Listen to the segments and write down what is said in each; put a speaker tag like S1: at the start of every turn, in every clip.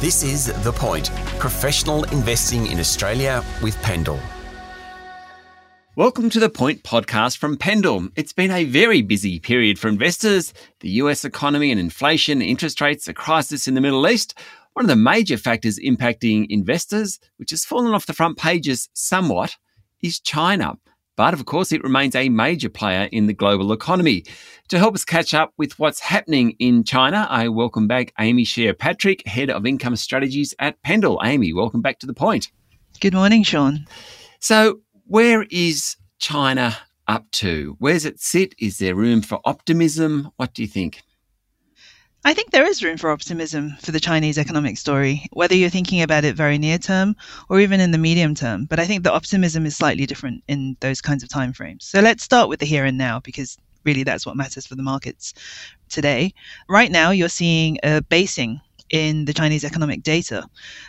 S1: This is The Point professional investing in Australia with Pendal.
S2: Welcome to the Point podcast from Pendal. It's been a very busy period for investors. The US economy and inflation, interest rates, a crisis in the Middle East. One of the major factors impacting investors, which has fallen off the front pages somewhat, is China. But of course, it remains a major player in the global economy. To help us catch up with what's happening in China, I welcome back Amy Xie Patrick, Head of Income Strategies at Pendal. Amy, welcome back to the point.
S3: Good morning, Sean.
S2: So, where is China up to? Where does it sit? Is there room for optimism? What do you think?
S3: I think there is room for optimism for the Chinese economic story, whether you're thinking about it very near term or even in the medium term. But I think the optimism is slightly different in those kinds of timeframes. So let's start with the here and now because really that's what matters for the markets today. Right now, you're seeing a basing in the Chinese economic data,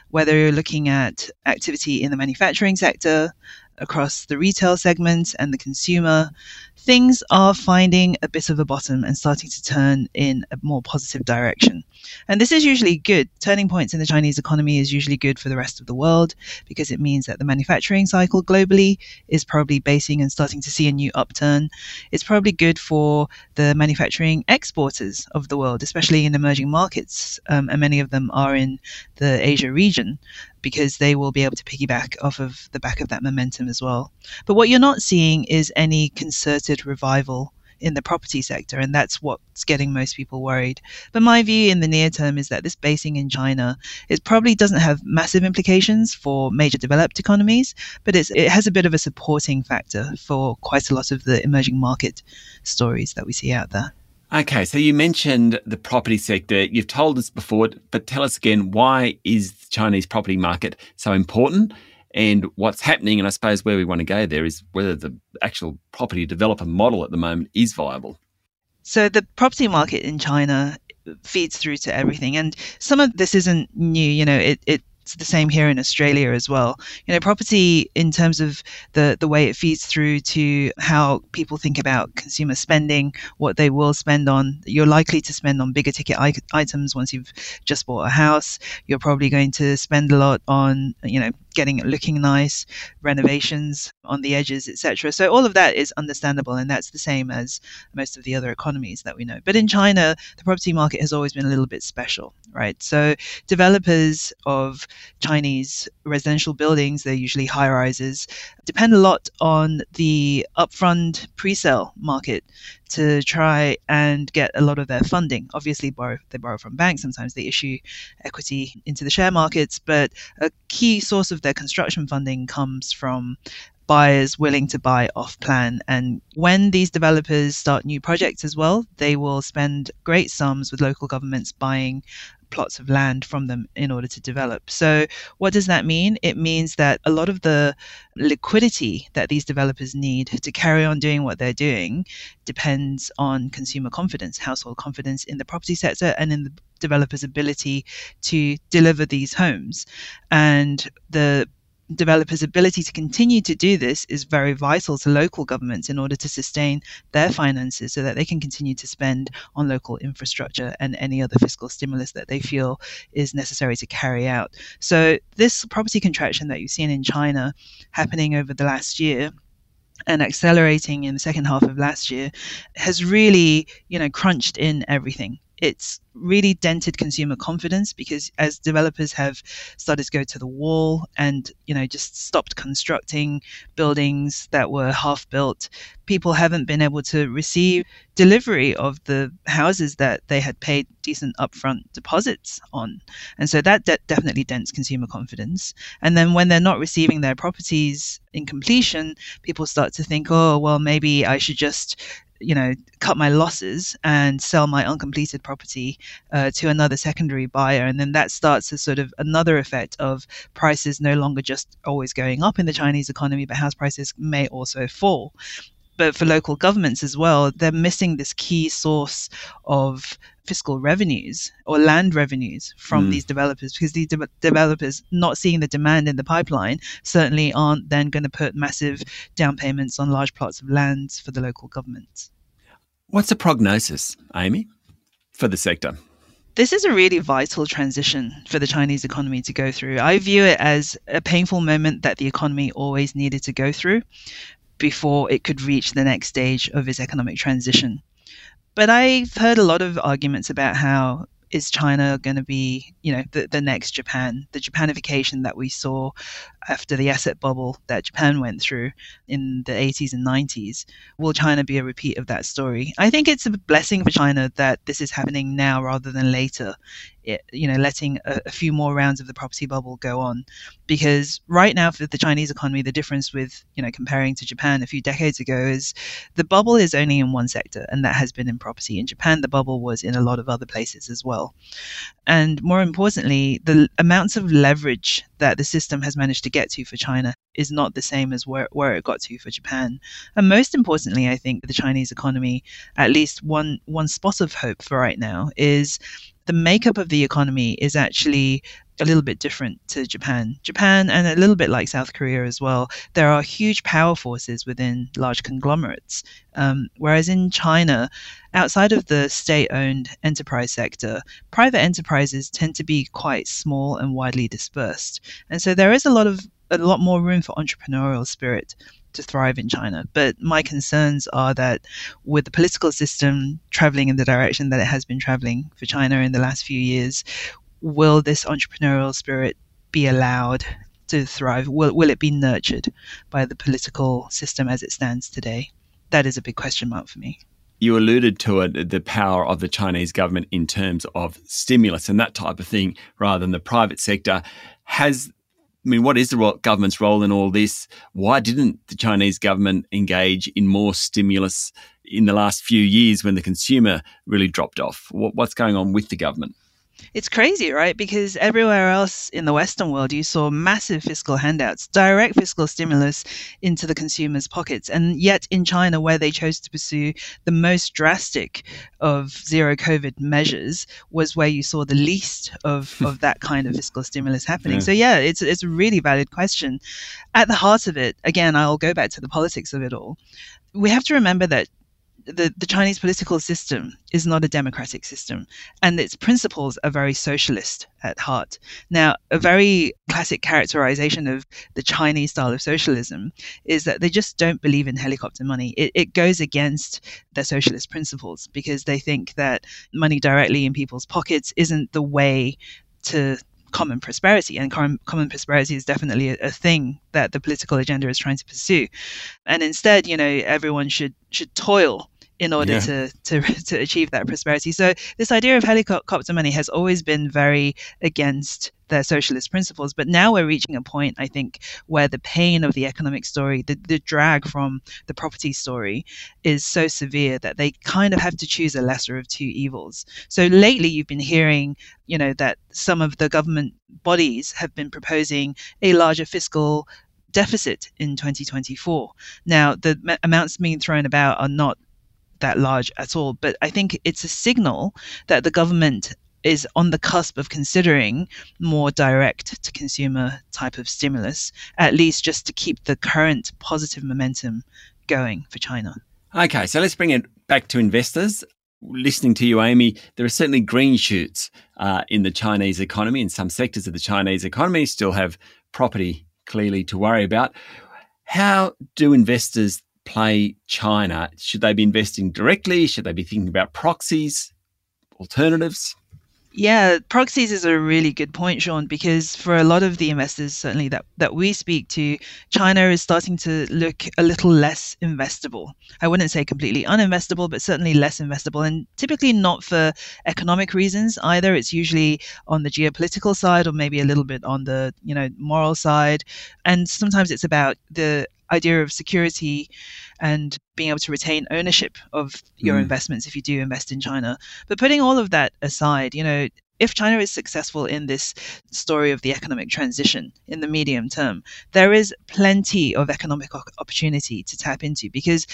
S3: whether you're looking at activity in the manufacturing sector, across the retail segment and the consumer, things are finding a bit of a bottom and starting to turn in a more positive direction. And this is usually good. Turning points in the Chinese economy is usually good for the rest of the world because it means that the manufacturing cycle globally is probably basing and starting to see a new upturn. It's probably good for the manufacturing exporters of the world, especially in emerging markets. Um, and many of them are in the Asia region because they will be able to piggyback off of the back of that momentum as well. But what you're not seeing is any concerted revival in the property sector, and that's what's getting most people worried. But my view in the near term is that this basing in China it probably doesn't have massive implications for major developed economies, but it has a bit of a supporting factor for quite a lot of the emerging market stories that we see out there.
S2: Okay, so you mentioned the property sector. You've told us before, but tell us again why is the Chinese property market so important and what's happening? And I suppose where we want to go there is whether the actual property developer model at the moment is viable.
S3: So the property market in China feeds through to everything. And some of this isn't new. You know, it, it it's the same here in Australia as well. You know, property in terms of the the way it feeds through to how people think about consumer spending, what they will spend on. You're likely to spend on bigger ticket items once you've just bought a house. You're probably going to spend a lot on, you know, getting it looking nice, renovations on the edges, etc. So all of that is understandable, and that's the same as most of the other economies that we know. But in China, the property market has always been a little bit special, right? So developers of Chinese residential buildings, they're usually high rises, depend a lot on the upfront pre-sale market to try and get a lot of their funding. Obviously, borrow, they borrow from banks. Sometimes they issue equity into the share markets, but a key source of their construction funding comes from buyers willing to buy off plan. And when these developers start new projects as well, they will spend great sums with local governments buying plots of land from them in order to develop. So, what does that mean? It means that a lot of the liquidity that these developers need to carry on doing what they're doing depends on consumer confidence, household confidence in the property sector and in the developer's ability to deliver these homes. And the developers' ability to continue to do this is very vital to local governments in order to sustain their finances so that they can continue to spend on local infrastructure and any other fiscal stimulus that they feel is necessary to carry out. So, this property contraction that you've seen in China happening over the last year and accelerating in the second half of last year has really, you know, crunched in everything it's really dented consumer confidence because as developers have started to go to the wall and you know just stopped constructing buildings that were half built people haven't been able to receive delivery of the houses that they had paid decent upfront deposits on. And so that de- definitely dents consumer confidence. And then when they're not receiving their properties in completion people start to think oh well maybe i should just you know, cut my losses and sell my uncompleted property uh, to another secondary buyer. And then that starts a sort of another effect of prices no longer just always going up in the Chinese economy, but house prices may also fall but for local governments as well, they're missing this key source of fiscal revenues or land revenues from mm. these developers because these de- developers not seeing the demand in the pipeline certainly aren't then going to put massive down payments on large plots of lands for the local governments.
S2: What's the prognosis, Amy, for the sector?
S3: This is a really vital transition for the Chinese economy to go through. I view it as a painful moment that the economy always needed to go through before it could reach the next stage of its economic transition. But I've heard a lot of arguments about how is China going to be, you know, the, the next Japan, the Japanification that we saw after the asset bubble that Japan went through in the 80s and 90s? Will China be a repeat of that story? I think it's a blessing for China that this is happening now rather than later. It, you know, letting a, a, few more rounds of the property bubble go on, because right now for the Chinese economy, the difference with you know comparing to Japan a few decades ago is the bubble is only in one sector, and that has been in property. In Japan, the bubble was in a lot of other places as well, and more importantly, the amounts of leverage that the system has managed to get to for China is not the same as where, where it got to for Japan. And most importantly, I think the Chinese economy, at least one one spot of hope for right now, is the makeup of the economy is actually a little bit different to Japan. Japan, and a little bit like South Korea as well, there are huge power forces within large conglomerates. Um, whereas in China, outside of the state owned enterprise sector, private enterprises tend to be quite small and widely dispersed. And so there is a lot of a lot more room for entrepreneurial spirit to thrive in China. But my concerns are that with the political system traveling in the direction that it has been traveling for China in the last few years, will this entrepreneurial spirit be allowed to thrive? Will, will it be nurtured by the political system as it stands today? That is a big question mark for me.
S2: You alluded to it, the power of the Chinese government in terms of stimulus and that type of thing, rather than the private sector. Has I mean, what is the government's role in all this? Why didn't the Chinese government engage in more stimulus in the last few years when the consumer really dropped off? What's going on with the government?
S3: It's crazy, right? Because everywhere else in the Western world, you saw massive fiscal handouts, direct fiscal stimulus into the consumers' pockets. And yet in China, where they chose to pursue the most drastic of zero COVID measures, was where you saw the least of, of that kind of fiscal stimulus happening. Yeah. So, yeah, it's, it's a really valid question. At the heart of it, again, I'll go back to the politics of it all. We have to remember that the, the Chinese political system is not a democratic system, and its principles are very socialist at heart. Now, a very classic characterization of the Chinese style of socialism is that they just don't believe in helicopter money. It, it goes against their socialist principles because they think that money directly in people's pockets isn't the way to common prosperity and common, prosperity is definitely a, a, thing that the political agenda is trying to pursue and instead you know everyone should should toil in order yeah. to, to to achieve that prosperity. So this idea of helicopter money has always been very against their socialist principles. But now we're reaching a point, I think, where the pain of the economic story, the, the drag from the property story, is so severe that they kind of have to choose a lesser of two evils. So lately, you've been hearing, you know, that some of the government bodies have been proposing a larger fiscal deficit in 2024. Now, the amounts being thrown about are not that large at all. But I think it's a signal that the government is on the cusp of considering more direct to consumer type of stimulus, at least just to keep the current positive momentum going for China.
S2: Okay, so let's bring it back to investors. Listening to you, Amy, there are certainly green shoots uh, in the Chinese economy. In some sectors of the Chinese economy, still have property clearly to worry about. How do investors play China? Should they be investing directly? Should they be thinking about proxies, alternatives?
S3: Yeah, proxies is a really good point, Sean, because for a lot of the investors, certainly that, that we speak to, China is starting to look a little less investable. I wouldn't say completely uninvestable, but certainly less investable. And typically not for economic reasons either. It's usually on the geopolitical side or maybe a little bit on the, you know, moral side. And sometimes it's about the idea of security and being able to retain ownership of your mm. investments if you do invest in China. But putting all of that aside, you know, if China is successful in this story of the economic transition in the medium term, there is plenty of economic opportunity to tap into because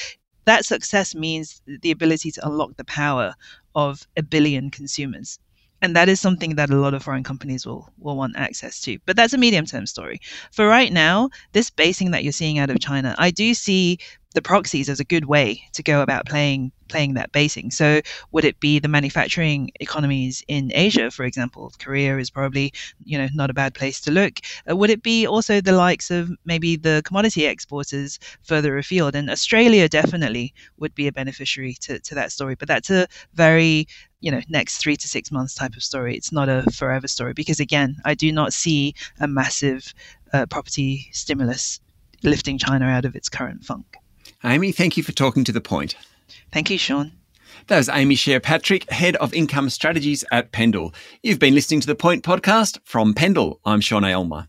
S3: that success means the ability to unlock the power of a billion consumers and that is something that a lot of foreign companies will will want access to but that's a medium term story for right now this basing that you're seeing out of china i do see the proxies as a good way to go about playing playing that basing. So would it be the manufacturing economies in Asia, for example? Korea is probably you know not a bad place to look. Uh, would it be also the likes of maybe the commodity exporters further afield? And Australia definitely would be a beneficiary to, to that story. But that's a very you know next three to six months type of story. It's not a forever story because again, I do not see a massive uh, property stimulus lifting China out of its current funk.
S2: Amy, thank you for talking to the point.
S3: Thank you, Sean.
S2: That was Amy Xie Patrick, Head of Income Strategies at Pendal. You've been listening to the Point podcast from Pendal. I'm Sean Aylmer.